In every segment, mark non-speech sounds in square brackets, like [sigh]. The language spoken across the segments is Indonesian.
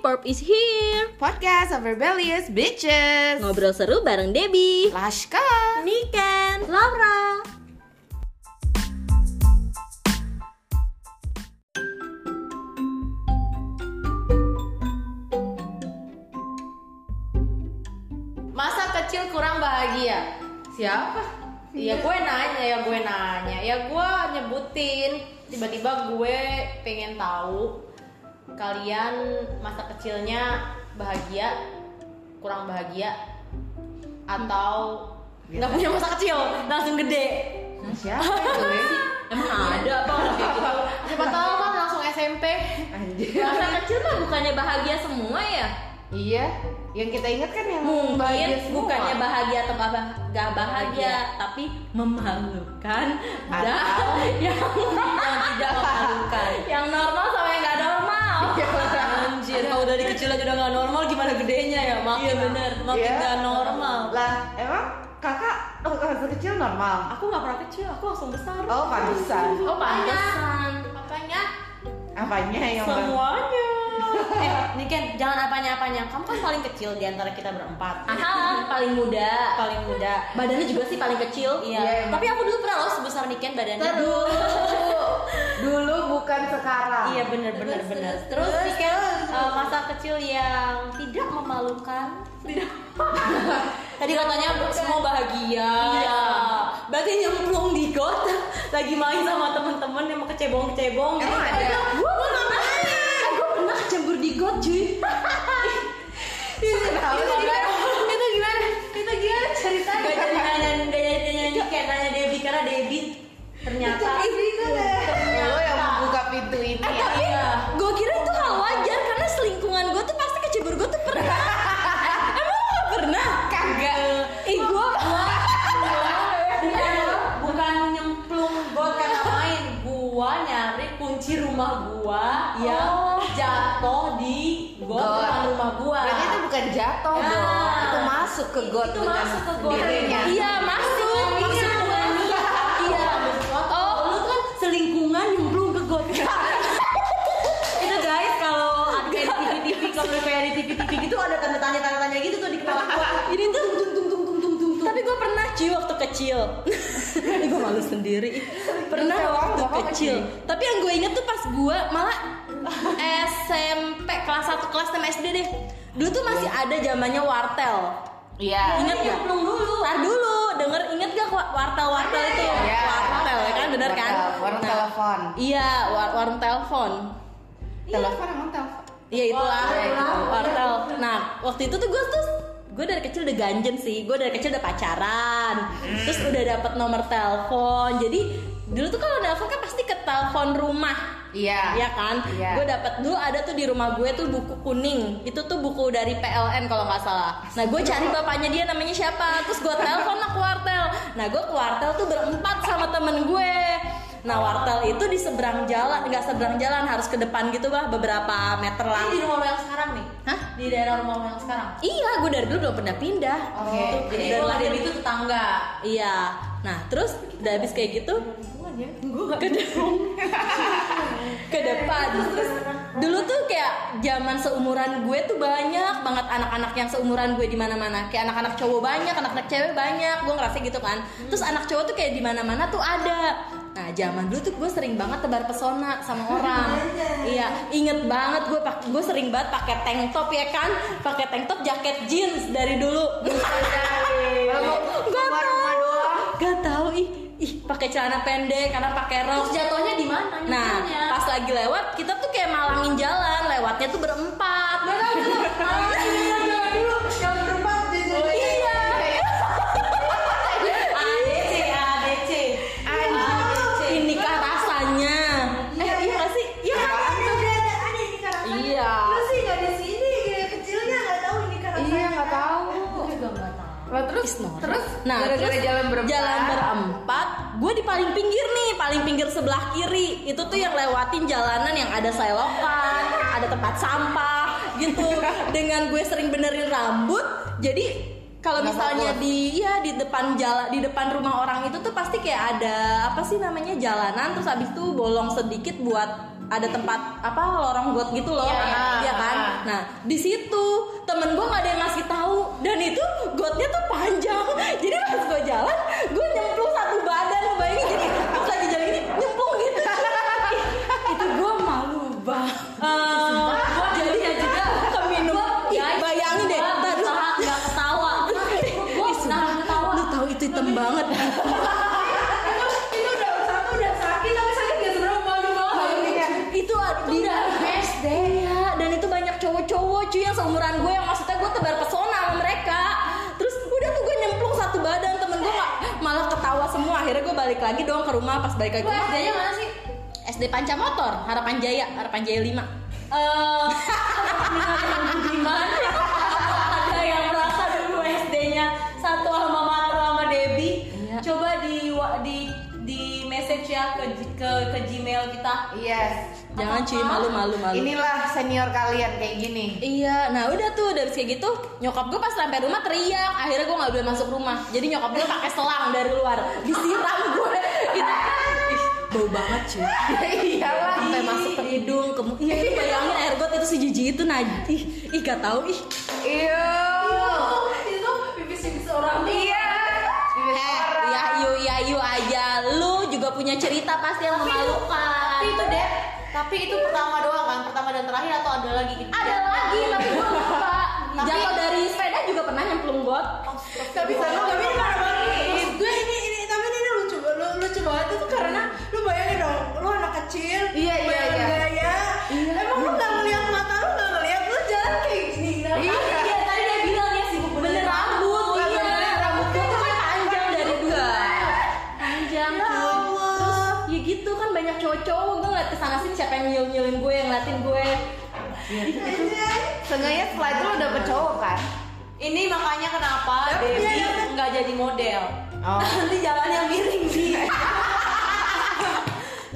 Perp is here. Podcast of Rebellious Bitches. Ngobrol seru bareng Debbie. Lashka Niken Laura. Masa kecil kurang bahagia? Siapa? Ya gue nanya, ya gue nanya, ya gue nyebutin. Tiba-tiba gue pengen tahu kalian masa kecilnya bahagia, kurang bahagia, atau nggak punya masa kecil, langsung gede. Siapa itu? [laughs] Emang ada apa orang kayak gitu? Siapa tahu kan langsung SMP. Anjir Masa kecil mah bukannya bahagia semua ya? Iya Yang kita ingat kan yang Mungkin bahagia semua. bukannya bahagia atau nggak bah- nggak bahagia, tapi memalukan dan Atau- [laughs] yang, yang tidak memalukan. Yang normal sama kalau dari kecil aja udah nggak normal, gimana gedenya ya? Makin Iya bener, makin Iya. nggak normal. Lah emang kakak oh, masa kecil normal? Aku nggak pernah kecil, aku langsung besar. Oh pantesan Oh, Pantesan. Apanya? Apanya yang Semuanya. Eh, nih Ken, jangan apanya-apanya. Kamu kan paling kecil di antara kita berempat. Aha, paling muda. Paling muda. Badannya juga sih paling kecil. Iya. Iya, emang. Tapi aku dulu pernah loh sebesar Niken badannya. Dulu [laughs] Dulu bukan sekarang Iya bener bener bener. Terus Niken eh, masa kecil yang tidak memalukan. Tidak. [laughs] Tadi katanya semua bahagia. Iya. Berarti nyemplung di got lagi main sama temen-temen yang mau kecebong-kecebong. Emang ada? Gue pernah. Gue pernah kecebur di got cuy. [laughs] Itu gimana? Itu gimana? Itu gimana ceritanya? Gak jadi nanya, gak jadi nanya kayak nanya Debbie karena Debbie ternyata Ya, Lo yang membuka pintu ini Eh, ya tapi gue kira itu hal wajar karena selingkungan gue tuh pasti kecebur gue tuh pernah. [laughs] Emang lo gak pernah? Kagak. Ih gue bukan bukan nyemplung got karena main gua nyari kunci rumah gua yang jatuh di got depan rumah gua Berarti itu bukan jatuh Ya. dong Itu masuk ke got Itu masuk ke got. sendirinya Iya masuk maksudnya. Iya. [laughs] Oh lu kan selingkungan nyemplung ke got. [laughs] itu guys kalau ada di TV TV kalau kayak di TV TV gitu ada tanda tanya tanda tanya gitu tuh di kepala gua Ini tuh Tapi gue pernah cuy waktu kecil. [laughs] Ini gue malu sendiri. Pernah waktu kecil. Tapi yang gue inget tuh pas gue malah SMP kelas 1 kelas 6 SD deh. Dulu tuh masih ada zamannya wartel. Iya Ingat nggak? nyemplung dulu Tar dulu, denger inget gak wartel-wartel itu? Iya. Wartel ya kan, bener kan? Wartel, warung Nah, telepon. Iya, war- warung telepon. Telepon telepon Iya itulah Oh, iya, itu. wartel. Nah waktu itu tuh gue tuh gue dari kecil udah ganjen sih. Gue dari kecil udah pacaran. Terus udah dapet nomor telepon. Jadi dulu tuh kalau telepon kan pasti ke telepon rumah. Iya Iya kan? Iya. Gue dapet dulu ada tuh di rumah gue tuh buku kuning. Itu tuh buku dari PLN kalau nggak salah. Nah gue cari bapaknya dia namanya siapa. Terus gue telepon lah ke wartel. Nah gue ke wartel tuh berempat sama temen gue. Nah wartel itu di seberang jalan, nggak seberang jalan harus ke depan gitu bah beberapa meter lah. Ini di rumah lo yang sekarang nih Hah? di daerah rumah lo yang sekarang Iya, gue dari dulu belum pernah pindah. oke jadi dari lahir itu tetangga Iya. Nah, terus udah habis kayak gitu ke depan. ke depan. Terus dulu tuh kayak zaman seumuran gue tuh banyak banget anak-anak yang seumuran gue di mana-mana. Kayak anak-anak cowok banyak, anak-anak cewek banyak. Gue ngerasa gitu kan. Terus anak cowok tuh kayak di mana-mana tuh ada. Nah, zaman dulu tuh gue sering banget tebar pesona sama orang. [laughs] iya, inget banget gue pak gue sering banget pakai tank top ya kan, pakai tank top jaket jeans dari dulu. Gak doang Gak tahu ih, ih pakai celana pendek, karena pakai rok. terus jatuhnya di mana Nah, pas lagi lewat, kita tuh kayak malangin jalan, lewatnya tuh berempat. Malangin jalan dulu nah, gara-gara jalan berempat jalan berempat, gue di paling pinggir nih, paling pinggir sebelah kiri. Itu tuh yang lewatin jalanan yang ada selokan, ada tempat sampah gitu. [laughs] Dengan gue sering benerin rambut, jadi kalau misalnya fokus. di ya di depan jalan di depan rumah orang itu tuh pasti kayak ada apa sih namanya jalanan terus habis itu bolong sedikit buat ada tempat apa lorong got gitu loh Iya, iya. Iya kan nah di situ temen gue nggak ada yang ngasih tahu dan itu gotnya tuh rumah pas balik lagi. Rumah, SD-nya mana sih? SD Panca Motor, Harapan Jaya, Harapan Jaya 5 Eh, gimana? [laughs] Ada yang merasa dulu SD-nya satu alma mater sama Debbie. Iya. Coba di di di message ya ke ke ke Gmail kita. yes Jangan cuy, malu-malu malu. inilah senior kalian kayak gini Iya, nah udah tuh dari kayak gitu nyokap gue pas sampai rumah teriak, akhirnya gue nggak boleh masuk rumah. Jadi nyokap gue pakai selang dari luar, disiram gue. Bau banget cuy. iyalah sampai masuk ke hidung ke iya itu bayangin air got itu si jijik itu najis ih gak tahu ih. Iya. Itu pipis-pipis orang iya. Eh ya yu ya yu aja. Lu juga punya cerita pasti yang memalukan. Tapi itu deh. Tapi itu pertama doang kan? Pertama dan terakhir atau ada lagi gitu? ada lagi tapi gue lupa. Tapi- jatuh dari sepeda juga pernah nyemplung got tapi tapi tapi Seenggaknya setelah itu lu dapet cowok kan? Ini makanya kenapa Debbie dia- nggak jadi model. Oh. [laughs] Nanti jalannya miring di [laughs]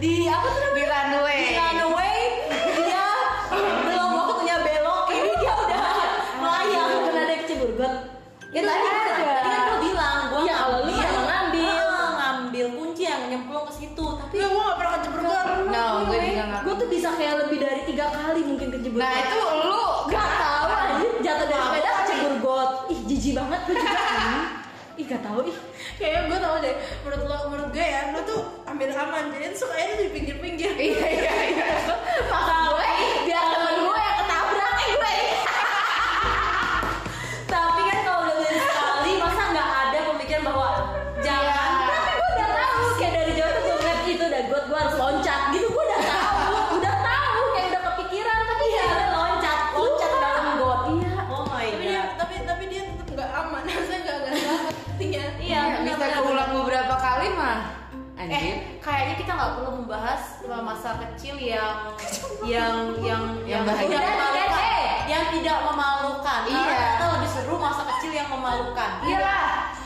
di apa tuh di runway. Di runway. Dia belum waktunya belok. Kiri dia udah [laughs] melayang pernah ada kecebur got ya tadi kecebur Nah itu lu gak tahu jatuh dari sepeda kecebur got. Ih jijik banget gue juga [laughs] ih gak tahu ih. Kayaknya gue tau deh. Menurut lo menurut gue ya lo tuh ambil aman jadi tuh sukanya [laughs] yang yang yang Yang bahagia. tidak memalukan, yang tidak memalukan. Iya. Karena ternyata lebih seru masa kecil yang memalukan. Iya lah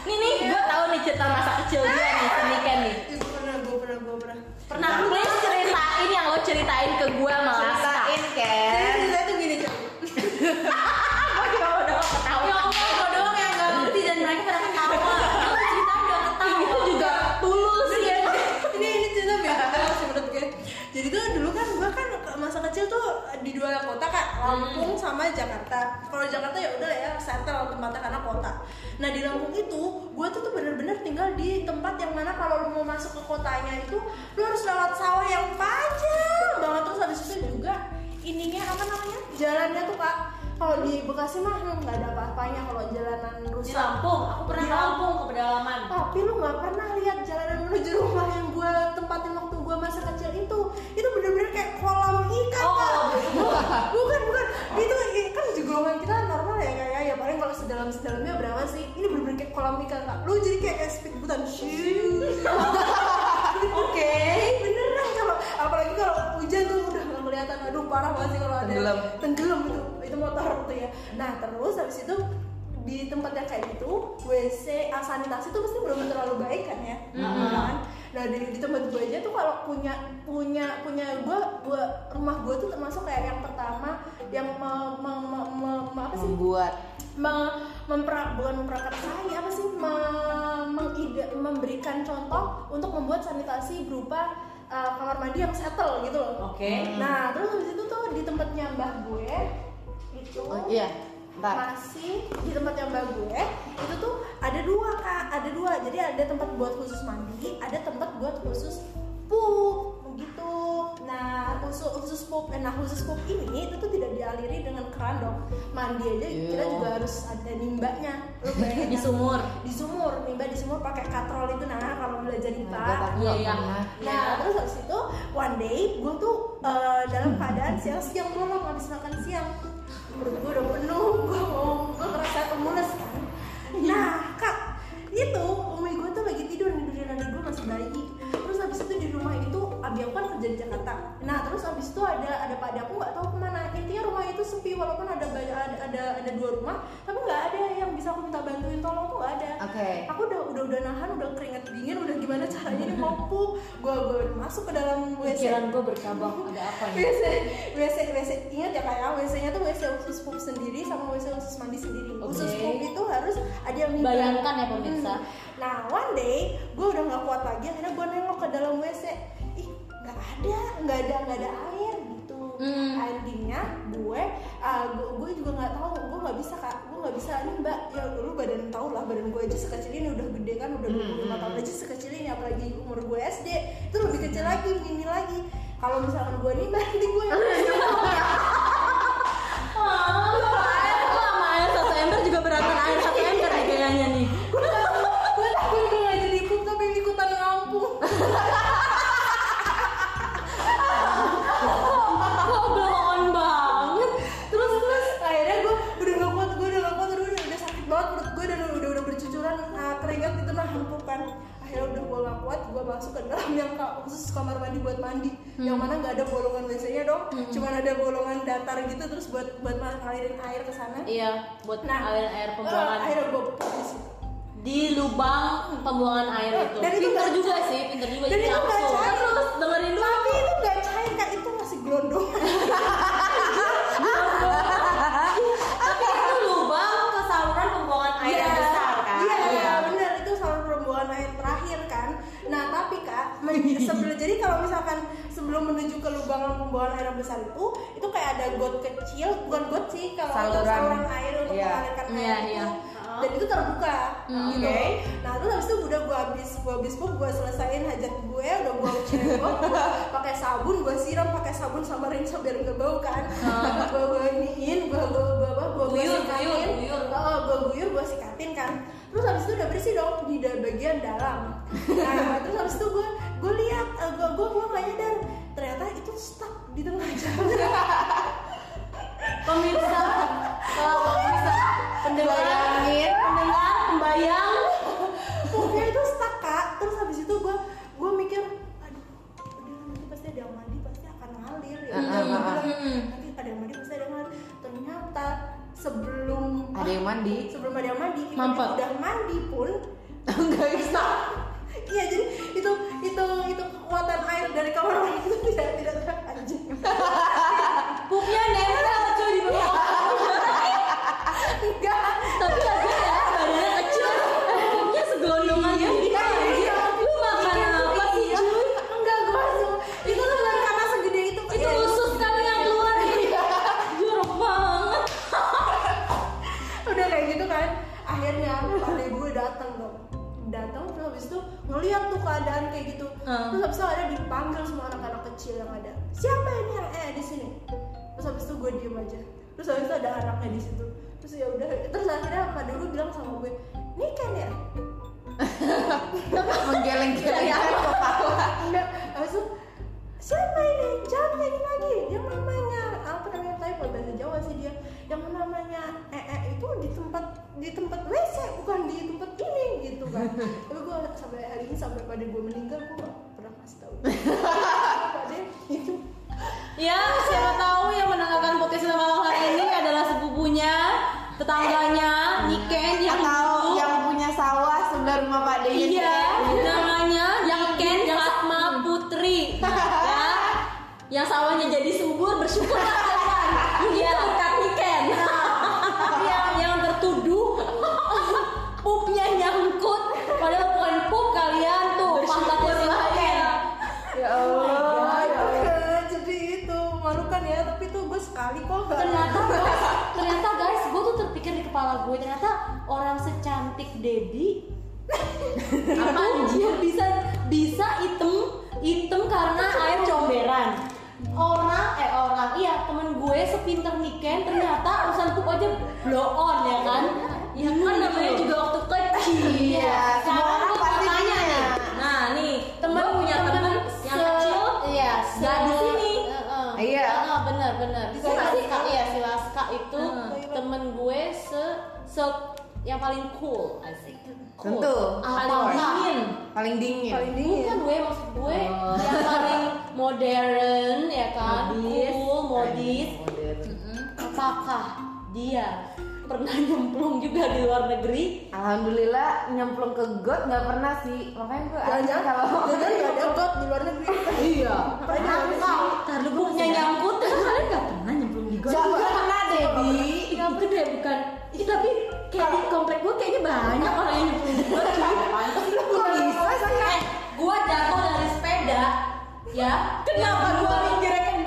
nih nih gue tahu nih cerita masa kecil gue nih si Niken nih pernah gue pernah gue pernah Pernah please ceritain yang lo ceritain ke gue Sama Jakarta. Kalau Jakarta ya udah lah ya settle tempatnya karena kota. Nah di Lampung itu gue tuh tuh bener-bener tinggal di tempat yang mana kalau lu mau masuk ke kotanya itu lu harus lewat sawah yang panjang banget. Terus habis itu juga ininya apa namanya jalannya tuh kak. Kalau di Bekasi mah nggak ada apa-apanya kalau jalanan Di rusak Lampung, aku pernah Di ke Lampung ke pedalaman. tapi lu nggak pernah lihat jalanan menuju rumah yang gue tempatin waktu gue masa kecil itu. Itu bener-bener kayak kolam ikan Oh, Kak. Ya paling kalau sedalam sedalamnya berapa sih? Ini bener-bener kayak kolam ikan kak. Lu jadi kayak kayak speedboatan [laughs] oke. [laughs] Beneran kalau apalagi kalau hujan tuh udah nggak kelihatan. Aduh parah banget sih kalau ada Tenggelam. tenggelam itu itu motor tuh ya. Nah terus habis itu di tempat yang kayak gitu WC ah, sanitasi tuh pasti belum terlalu baik kan ya? Kan nah di, di tempat gue aja tuh kalau punya punya punya gue gue rumah gue tuh termasuk kayak yang pertama yang me, me, me, me- me- apa sih Membuat me- mempra, bukan memprakarsai apa sih me, mengide- memberikan contoh untuk membuat sanitasi berupa uh, kamar mandi yang settle gitu loh Oke. nah terus habis itu tuh di tempatnya mbah gue itu Oh, iya. Masih di tempatnya mbak gue itu tuh ada dua kak. Ada dua. Jadi ada tempat buat khusus mandi ada tempat buat khusus pup gitu nah khusus khusus pup eh, nah khusus pup ini itu tuh tidak dialiri dengan keran dong mandi aja kita Iya. juga harus ada nimbanya lu [laughs] bayangin di kan? sumur di sumur nimba di sumur pakai katrol itu nah kalau belajar IPA Nah, Iya, iya. Nah, terus habis itu one day gue tuh eh, dalam keadaan siang-siang bolong habis makan siang. Perut gue udah penuh, gue mau gue ngerasa mules kan. Nah, abi aku kan kerja di Jakarta. Nah, terus habis itu ada ada pak aku nggak tahu ke mana. Intinya rumah itu sepi walaupun ada banyak ada ada, ada dua rumah, tapi nggak ada yang bisa aku minta bantuin tolong tuh ada Oke. aku udah udah udah nahan udah keringet dingin udah gimana caranya nih mampu gue gue masuk ke dalam WC pikiran gue bercabang ada apa nih WC WC WC ingat ya kayak WC nya tuh WC khusus pup sendiri sama WC khusus mandi sendiri khusus Oke. pup itu harus ada yang. Bayangkan ya, pemirsa. Hmm. nah one day gue udah nggak kuat lagi ada nggak ada air gitu. Hmm. endingnya gue uh, gue, gue juga nggak tahu gue nggak bisa kak. Gue nggak bisa nih mbak ya lu badan tau lah badan gue aja sekecil ini udah gede kan udah 25 tahun aja sekecil ini apalagi umur gue SD itu lebih kecil lagi gini lagi. Kalau misalkan gue nih nanti gue yang [laughs] khusus kamar mandi buat mandi. Yang mana nggak ada bolongan WC nya dong cuman ada bolongan datar gitu terus buat buat ngalirin air ke sana. Iya, buat Nah, air air Eh, pembuangan. gue pupuk di lubang pembuangan air itu. Dan itu pinter juga cair. sih pinter juga. Dan jadi itu nggak cair. terus dengerin dulu. Tapi itu nggak cair kak itu masih gelondong [laughs] jadi kalau misalkan sebelum menuju ke lubang pembuangan air yang besar itu, itu kayak ada got kecil, bukan got sih kalau untuk Saluran. saluran air untuk Iya. mengalirkan air Iya, itu. iya. Dan itu terbuka, Hmm. gitu. Oke. Nah, terus habis itu udah gue habis gue habis pup, gue selesain hajat gue, udah gue [laughs] cebok, gue pakai sabun, gue siram pakai sabun sama rinso biar nggak bau kan. gue gue iniin, gue gue gue gue gue Guyur, sikatin, gue guyur gue sikatin kan terus habis itu udah bersih dong di bagian dalam nah terus habis itu gue gue lihat eh, gue gue gue nggak nyadar ternyata itu stuck di tengah jalan pemirsa kalau pemirsa pendengar pendengar pembayang pupnya itu stuck kak terus habis itu gue gue mikir aduh udah nanti pasti ada yang mandi pasti akan ngalir ya ah. bilang, nanti ada yang mandi pasti ada yang ngalir ternyata sebelum Ada yang mandi. sebelum ada yang mandi Mampet. udah mandi pun Enggak [laughs] bisa. Iya jadi itu itu itu kekuatan air dari kamar mandi itu tidak tidak teranjing. pupnya nempel cuy di bawah kecil yang ada. Siapa ini yang eh di sini? Terus habis itu gue diem aja. Terus habis itu ada anaknya di situ. Terus ya udah. Terus akhirnya Pak Dewi bilang sama gue, ini kan ya? [laughs] Menggeleng-geleng Iya. kepala. Habis itu siapa ini? Jangan gini lagi. Yang namanya apa namanya saya kalau bahasa Jawa sih dia. Yang namanya ee -e itu di tempat di tempat WC bukan di tempat ini gitu kan. [laughs] Tapi gue sampai hari ini sampai pada gue meninggal gue itu Ya, siapa tahu yang mendengarkan podcast malam hari ini adalah sepupunya, tetangganya, Niken yang Atau dulu. yang punya sawah sebelah rumah Pak De. Iya, namanya Niken Fatma Putri. [laughs] Ya. Yang sawahnya jadi subur bersyukur. Iya, Kak Niken. Tapi yang yang tertuduh pupnya nyangkut Allah ya Allah jadi itu memalukan ya tapi tuh gue sekali kok ternyata gue, [laughs] ternyata guys gue tuh terpikir di kepala gue ternyata orang secantik Dedi [laughs] apa dia bisa bisa item item karena air comberan. Orang eh orang iya temen gue sepinter niken ternyata urusan tuh aja blow on ya kan? Ya kan hmm. namanya juga waktu kecil. Iya, iya sama kan? apa nggak di sini. Heeh. Iya. Heeh, bener bener Di si sini sih. Laska iya si Laska itu temen gue se se yang paling cool asik cool. Tentu. paling dingin. paling dingin paling dingin Bukan gue maksud gue Oh. yang paling modern ya kan, Modis. cool, modis. Mm-mm. Apakah dia pernah [laughs] nyemplung juga di luar negeri? Alhamdulillah nyemplung ke got nggak pernah sih makanya gue aja jangan kalau jangan nggak ada got di luar negeri [laughs] Iya. Pernah Kau Ntar lu punya nyangkut? Kalian nggak pernah nyemplung di got? Nggak pernah Debi Itu tuh kayak bukan. Ih, tapi kayak di komplek gue kayaknya banyak orang yang nyemplung di got. kok bisa sih Eh, gua jatuh dari sepeda, ya. Kenapa gua mikirnya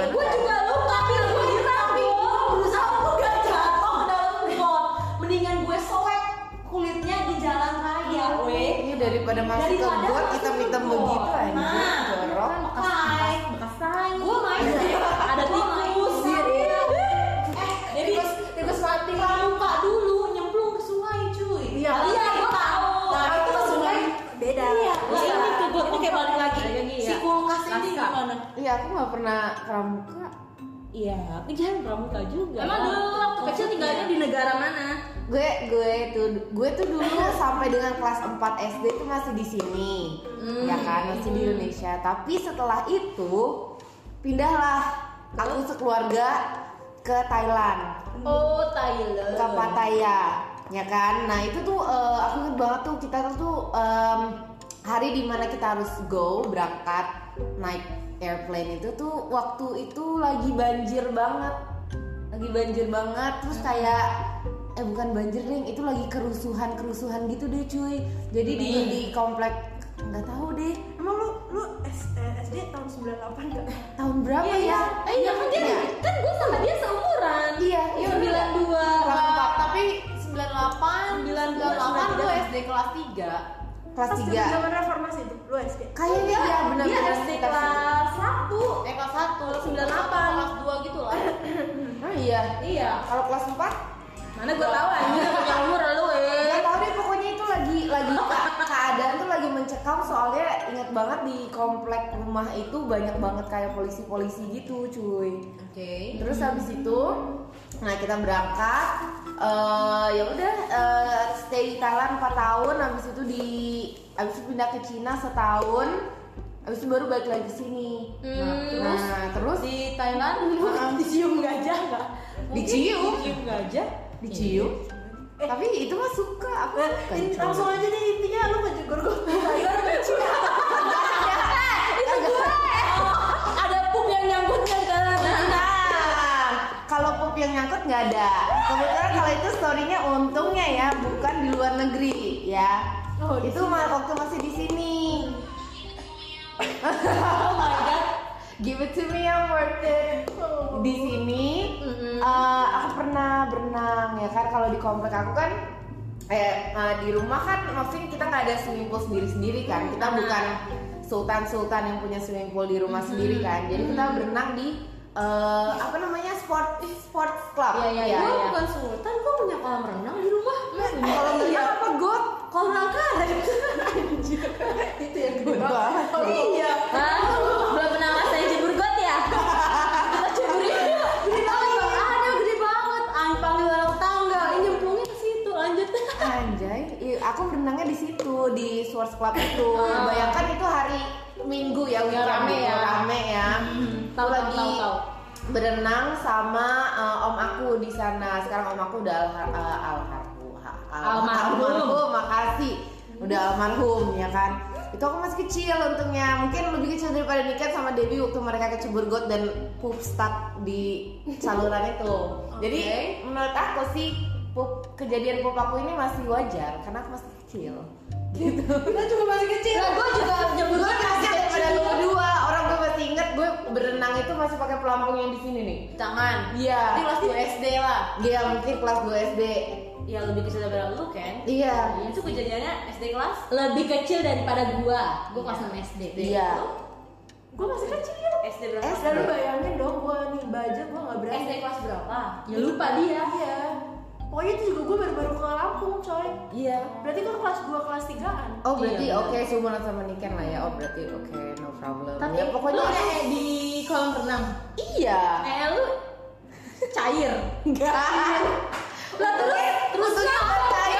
Ih, gua juga lupa, tapi gua kira gua berusaha untuk gak jatuh ke dalam got. Mendingan gue soek kulitnya di jalan raya, weh. ini daripada masuk ke got masuk hitam begitu aja Nah, jorok Kai. Bekas tai. Gue main Ada Gua main tikus. Iya. Eh, jadi tikus mati pramuka dulu nyemplung ke sungai cuy. Iya. Iya, gua tahu. Nah, Kalau itu ke sungai beda Iya, nah ini ke got kayak balik lagi. Si kulkas ini gimana? iya aku nggak pernah pramuka Iya, tapi jangan pramuka juga. Emang dulu waktu kecil tinggalnya di negara mana? gue gue tuh gue tuh dulu [laughs] sampai dengan kelas 4 SD tuh masih di sini Hmm. ya kan masih di Indonesia tapi setelah itu pindahlah aku sekeluarga ke Thailand Oh, Thailand. ke Pattaya ya kan nah itu tuh eh, aku inget banget tuh kita tuh em, hari di mana kita harus go berangkat naik airplane itu tuh waktu itu lagi banjir banget lagi banjir banget terus kayak eh bukan banjir nih itu lagi kerusuhan kerusuhan gitu deh cuy jadi di di komplek nggak tahu deh emang lu lu S, eh, SD tahun 98 kan tahun berapa Iya, ya iya. Eh, iya kan dia Iya. kan gue sama dia seumuran. iya iya Sembilan dua. Kelas empat. tapi 98 98 lu SD kelas 3. Kelas Pas tiga zaman reformasi itu lu SD kayaknya ya benar Dia benar SD kelas satu. Eh kelas 1, 98. kelas 2 gitu lah. oh [laughs] iya Iya. kalau kelas 4 Mana gue tahu anjing punya umur [laughs] lu eh. Gak tau deh pokoknya itu lagi lagi [laughs] mencekam soalnya ingat banget di komplek rumah itu banyak banget kayak polisi-polisi gitu cuy. Oke. Terus habis itu nah kita berangkat eh ya udah eh, stay di Thailand 4 tahun habis itu di habis itu pindah ke Cina setahun habis itu baru balik lagi ke sini. Hmm, Nah, terus di Thailand lu [laughs] dicium gajah nggak? Dicium? Dicium gajah? dicium. Tapi itu mah suka aku Nah, suka in- langsung aja deh intinya lu ngejegur gue Thailand sama Cina Itu gue. Ada pup yang nyangkut kan Nah, kalau pup yang nyangkut nggak ada. Kebetulan kalau itu storynya untungnya ya bukan di luar negeri ya. Oh, itu ma- waktu masih di sini. Oh my god. Give it to me, I'm worth it. Di sini, eh, aku pernah berenang ya kan. Kalau di komplek aku kan, eh eh, di rumah kan, maksudnya kita nggak ada swimming pool sendiri-sendiri kan. Kita bukan sultan-sultan yang punya swimming pool di rumah sendiri kan. Jadi kita berenang di eh, apa namanya sport sports club. Iya, iya, ya. iya. Gue bukan sultan, gue punya kolam renang di rumah. Kalau berenang apa got? Kolam renang [laughs] [laughs] itu yang gue iya aku berenangnya di situ di sports club itu. Bayangkan itu hari Minggu ya, weekend rame ya. rame ya. Tahu, Aku tahu, lagi tahu, tahu. berenang sama eh, om aku di sana. Sekarang om aku udah alhar, uh, almarhum, Almarhum. almarhum, makasih. Udah almarhum ya kan. Itu aku masih kecil untungnya, mungkin lebih kecil daripada Niken sama Debbie waktu mereka kecebur got dan pup stuck di saluran itu. [laughs] Jadi menurut aku sih pup, kejadian pup aku ini masih wajar karena aku masih kecil. Gitu. [laughs] kita juga masih kecil Lah gue juga [laughs] nyebur Gue masih daripada lu berdua, orang gue masih inget gue berenang itu masih pakai pelampung yang di sini nih. tangan Iya. Berarti kelas 2 SD lah Dia mungkin kelas 2 SD. ya lebih kecil daripada lu kan Iya. itu kejadiannya SD kelas lebih kecil daripada gua gua kelas 6 SD Iya. gue masih kecil SD berapa SD. Lu bayangin dong gue nih baju gue nggak berani. SD kelas berapa ya lupa dia Iya. Pokoknya itu juga gue baru-baru ke Lampung coy. iya Berarti gue kelas 2 kelas 3an. Oh berarti Iya, oke seumuran sama Niken lah ya. Oh berarti oke no problem. tapi ya, pokoknya lu kayak di kolam renang iya. kayak lu cair Enggak. lah terus terus Untungnya apa nggak cair. ya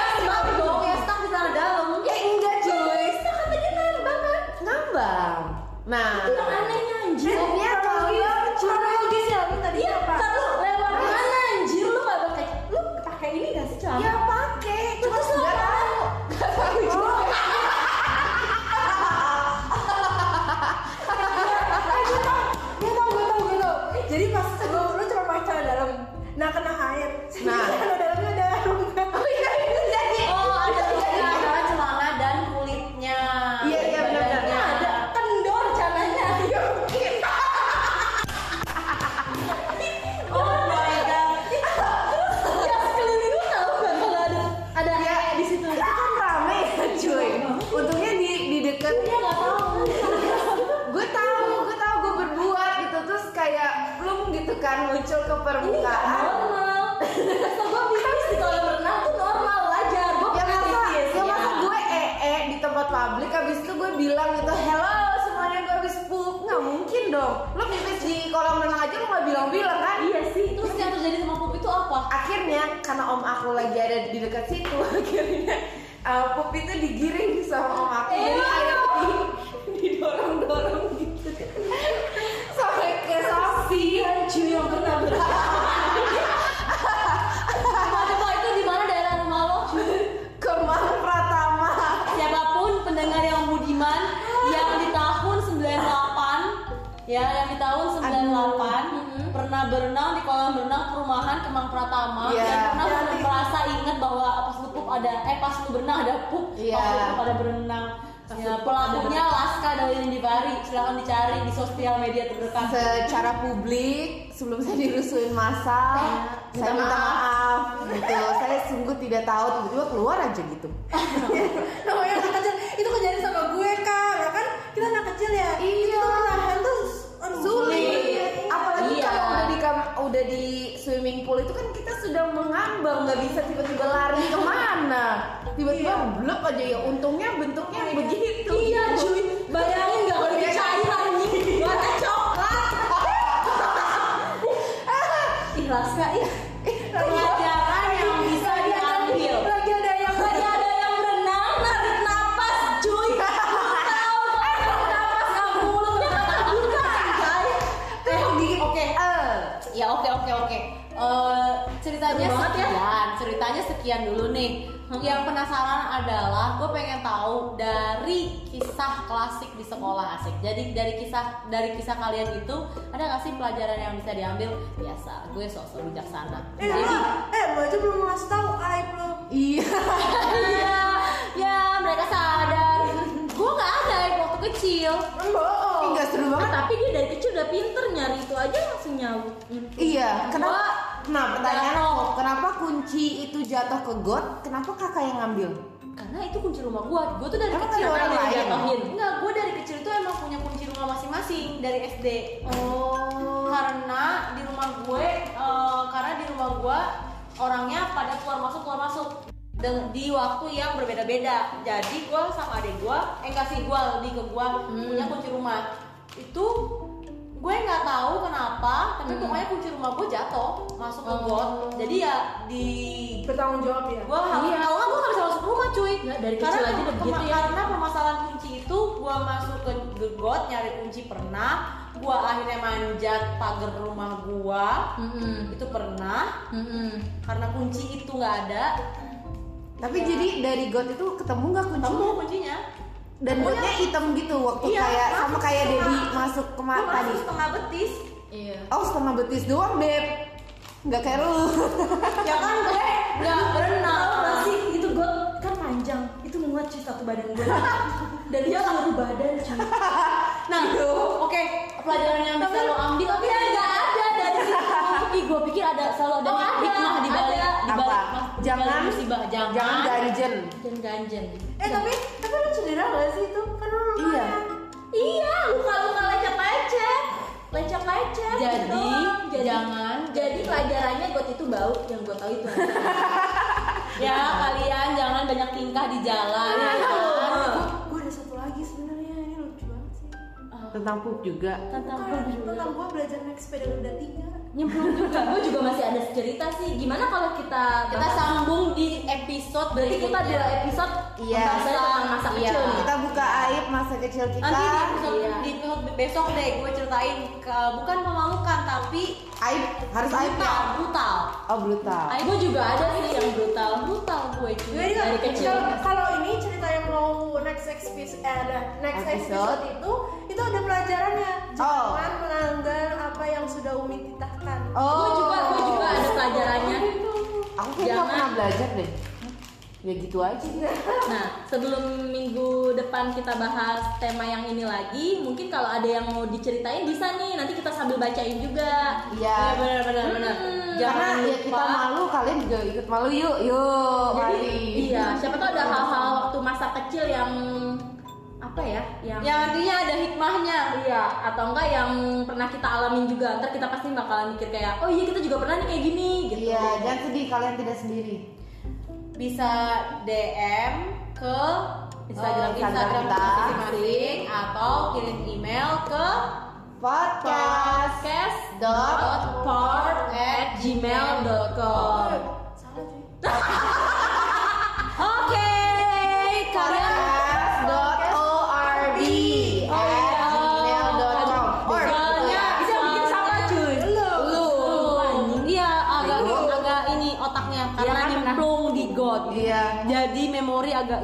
stuck dong belum gitu kan muncul ke ini permukaan normal. Kata gue pipis di kolam renang tuh normal wajar. Gue ya pernah masa pipis ya masa gue ee di tempat publik abis itu gue bilang gitu hello semuanya gue habis pup. Nggak mungkin dong. Lo pipis di kolam renang aja lo nggak bilang-bilang kan? Iya sih. Terus yang terjadi sama pup itu apa? Akhirnya karena om aku lagi ada di dekat situ [laughs] akhirnya uh, pup itu digiring sama om aku. Jadi Ew. air pernah coba itu di mana daerah rumah lo? Kemang Pratama. Siapa pun pendengar yang budiman yang di tahun 98 ya yang di tahun 98 pernah berenang di kolam renang perumahan Kemang Pratama. Iya. yang pernah merasa ingat bahwa pas lu pup ada eh pas lu berenang ada pup Iya. pas lu pup ada berenang ya, pelakunya Laska dari Indibari silakan dicari di sosial media terdekat. Secara publik sebelum saya dirusuhin masa Iya. saya Minta minta maaf. gitu saya sungguh tidak tahu. Tiba-tiba keluar aja gitu. [laughs] Namanya anak kecil, itu kejadian sama gue kak, ya kan? Kita anak kecil ya. Iya. Itu menahan tuh, sulit. apalagi Iya. kalau udah di udah di swimming pool itu kan kita sudah mengambang. Nggak bisa tiba-tiba lari ke mana tiba-tiba blok aja ya untungnya bentuknya begitu iya cuy bayangin nggak kalau dia cairan nih warna coklat [laughs] ih Laska ih pelajaran yang bisa diambil Lagi ada yang [laughs] Lagi ada yang berenang, narik napas, cuy. [laughs] Tahu napas nggak mulutnya terbuka, guys. Eh, oke. Ya oke oke oke. Eh, ceritanya ya. sekian, ceritanya sekian dulu nih. Yang penasaran adalah gue pengen tahu dari kisah klasik di sekolah asik. Jadi dari kisah dari kisah kalian itu ada nggak sih pelajaran yang bisa diambil? Biasa, gue sok-sok bijaksana. Eh, Jadi ah, eh, baju belum ngasih tahu aib lo. iya ya, [laughs] ya mereka sadar. Gue nggak ada yang waktu kecil. Bohong. nggak seru banget tapi dia dari kecil udah pinter nyari itu aja langsung nyawut. Iya, kenapa? Nah, pertanyaan aku, kenapa kunci itu jatuh ke got? Kenapa kakak yang ngambil? Karena itu kunci rumah gua. Gua tuh dari Emang kecil ada orang lain? Enggak, gua dari kecil itu emang punya kunci rumah masing-masing dari SD. Oh. Karena di rumah gue, eh, karena di rumah gua orangnya pada keluar masuk keluar masuk Dan di waktu yang berbeda-beda. Jadi gua sama adik gua, eh kasih gua lebih ke gua punya kunci rumah. Itu gue nggak tahu kenapa, tapi pokoknya kunci rumah gue jatuh masuk ke got. Jadi ya di Bertanggung jawab ya. gua harus Iya. kalau nggak gua nggak bisa masuk rumah cuy Nggak, dari karena kecil aja udah begitu ya. karena permasalahan kunci itu gua masuk ke ke got nyari kunci pernah gua akhirnya manjat pagar rumah gua Mm-mm. itu pernah Mm-mm. karena kunci itu nggak ada Tapi jadi dari got itu ketemu nggak kunci? kamu kuncinya Dan gotnya hitam gitu waktu Iya, kayak sama masuk kayak. Dedi masuk ke gua mata tadi. setengah betis Iya. Oh setengah betis doang beb. Nggak kayak lu. [laughs] ya kan gue nggak berenang Tahu nggak sih itu got kan panjang itu muat cuy satu badan gue [laughs] dan dia seluruh badan cuy nah oke Oke, pelajaran yang bisa lo ambil tapi ya nggak ada dari situ. Gue pikir ada selalu ada Oh, ada, hikmah di balik di balik Jangan- musibah. Jangan, Jangan ganjen. dan ganjen Eh tapi tapi lu cedera gak sih itu? Kan lu Iya. lumayan. iya luka luka lecet lecet lecet lecet Jadi, jadi jangan jadi pelajarannya got itu bau yang gue tahu itu [laughs] ya kalian jangan banyak tingkah di jalan ya kan? Gue ada satu lagi sebenarnya ini lucu banget sih. Tentang pup juga. tentang Bukan, tentang gue belajar naik sepeda roda tiga. Nyemplung juga gue juga masih ada cerita sih gimana kalau kita Kita sambung di episode berarti kita berikutnya. episode Iya. tentang masa Iya. kecil nih. Kita buka aib masa kecil kita. Nanti di episode, Iya. di episode besok deh gue ceritain ke bukan memalukan tapi Aib harus aib brutal, ya. brutal. Oh brutal. gue juga ada sih yang brutal brutal gue juga dari kecil kalau- Kalau ini cerita yang mau next episode, eh, next Episode. episode itu itu ada pelajarannya. Oh. Jangan melanggar apa yang sudah Umi titahkan. Oh. gue juga gue juga ada pelajarannya Aku nggak Jangan. pernah belajar deh. Ya gitu aja. Nah, sebelum minggu depan kita bahas tema yang ini lagi, mungkin kalau ada yang mau diceritain bisa nih, nanti kita sambil bacain juga. Iya. benar benar benar. Hmm, Jangan Karena ya lupa. kita malu, kalian juga ikut malu yuk. Yuk, Jadi, mari. iya, siapa tahu ada hal-hal masa kecil yang apa ya, yang Yang artinya ada hikmahnya. iya atau enggak yang pernah kita alamin juga. Ntar kita pasti bakalan mikir kayak, oh iya kita juga pernah nih kayak gini gitu. Iya, jangan sedih kalian tidak sendiri. Bisa DM ke Instagram eh, kita. Instagram kita masing-masing atau kirim email ke Podcast at gmail.com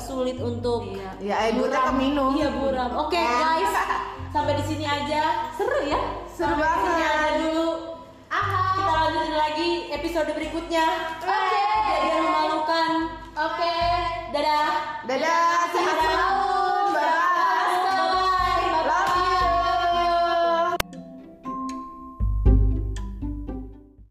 sulit untuk Iya. Ya, air gue keminum. iya buram oke guys sampai di sini aja seru ya Seru Sampai di sini banget. aja dulu kita lanjutin lagi episode berikutnya Oke. jadi yang memalukan Oke. dadah Dadah.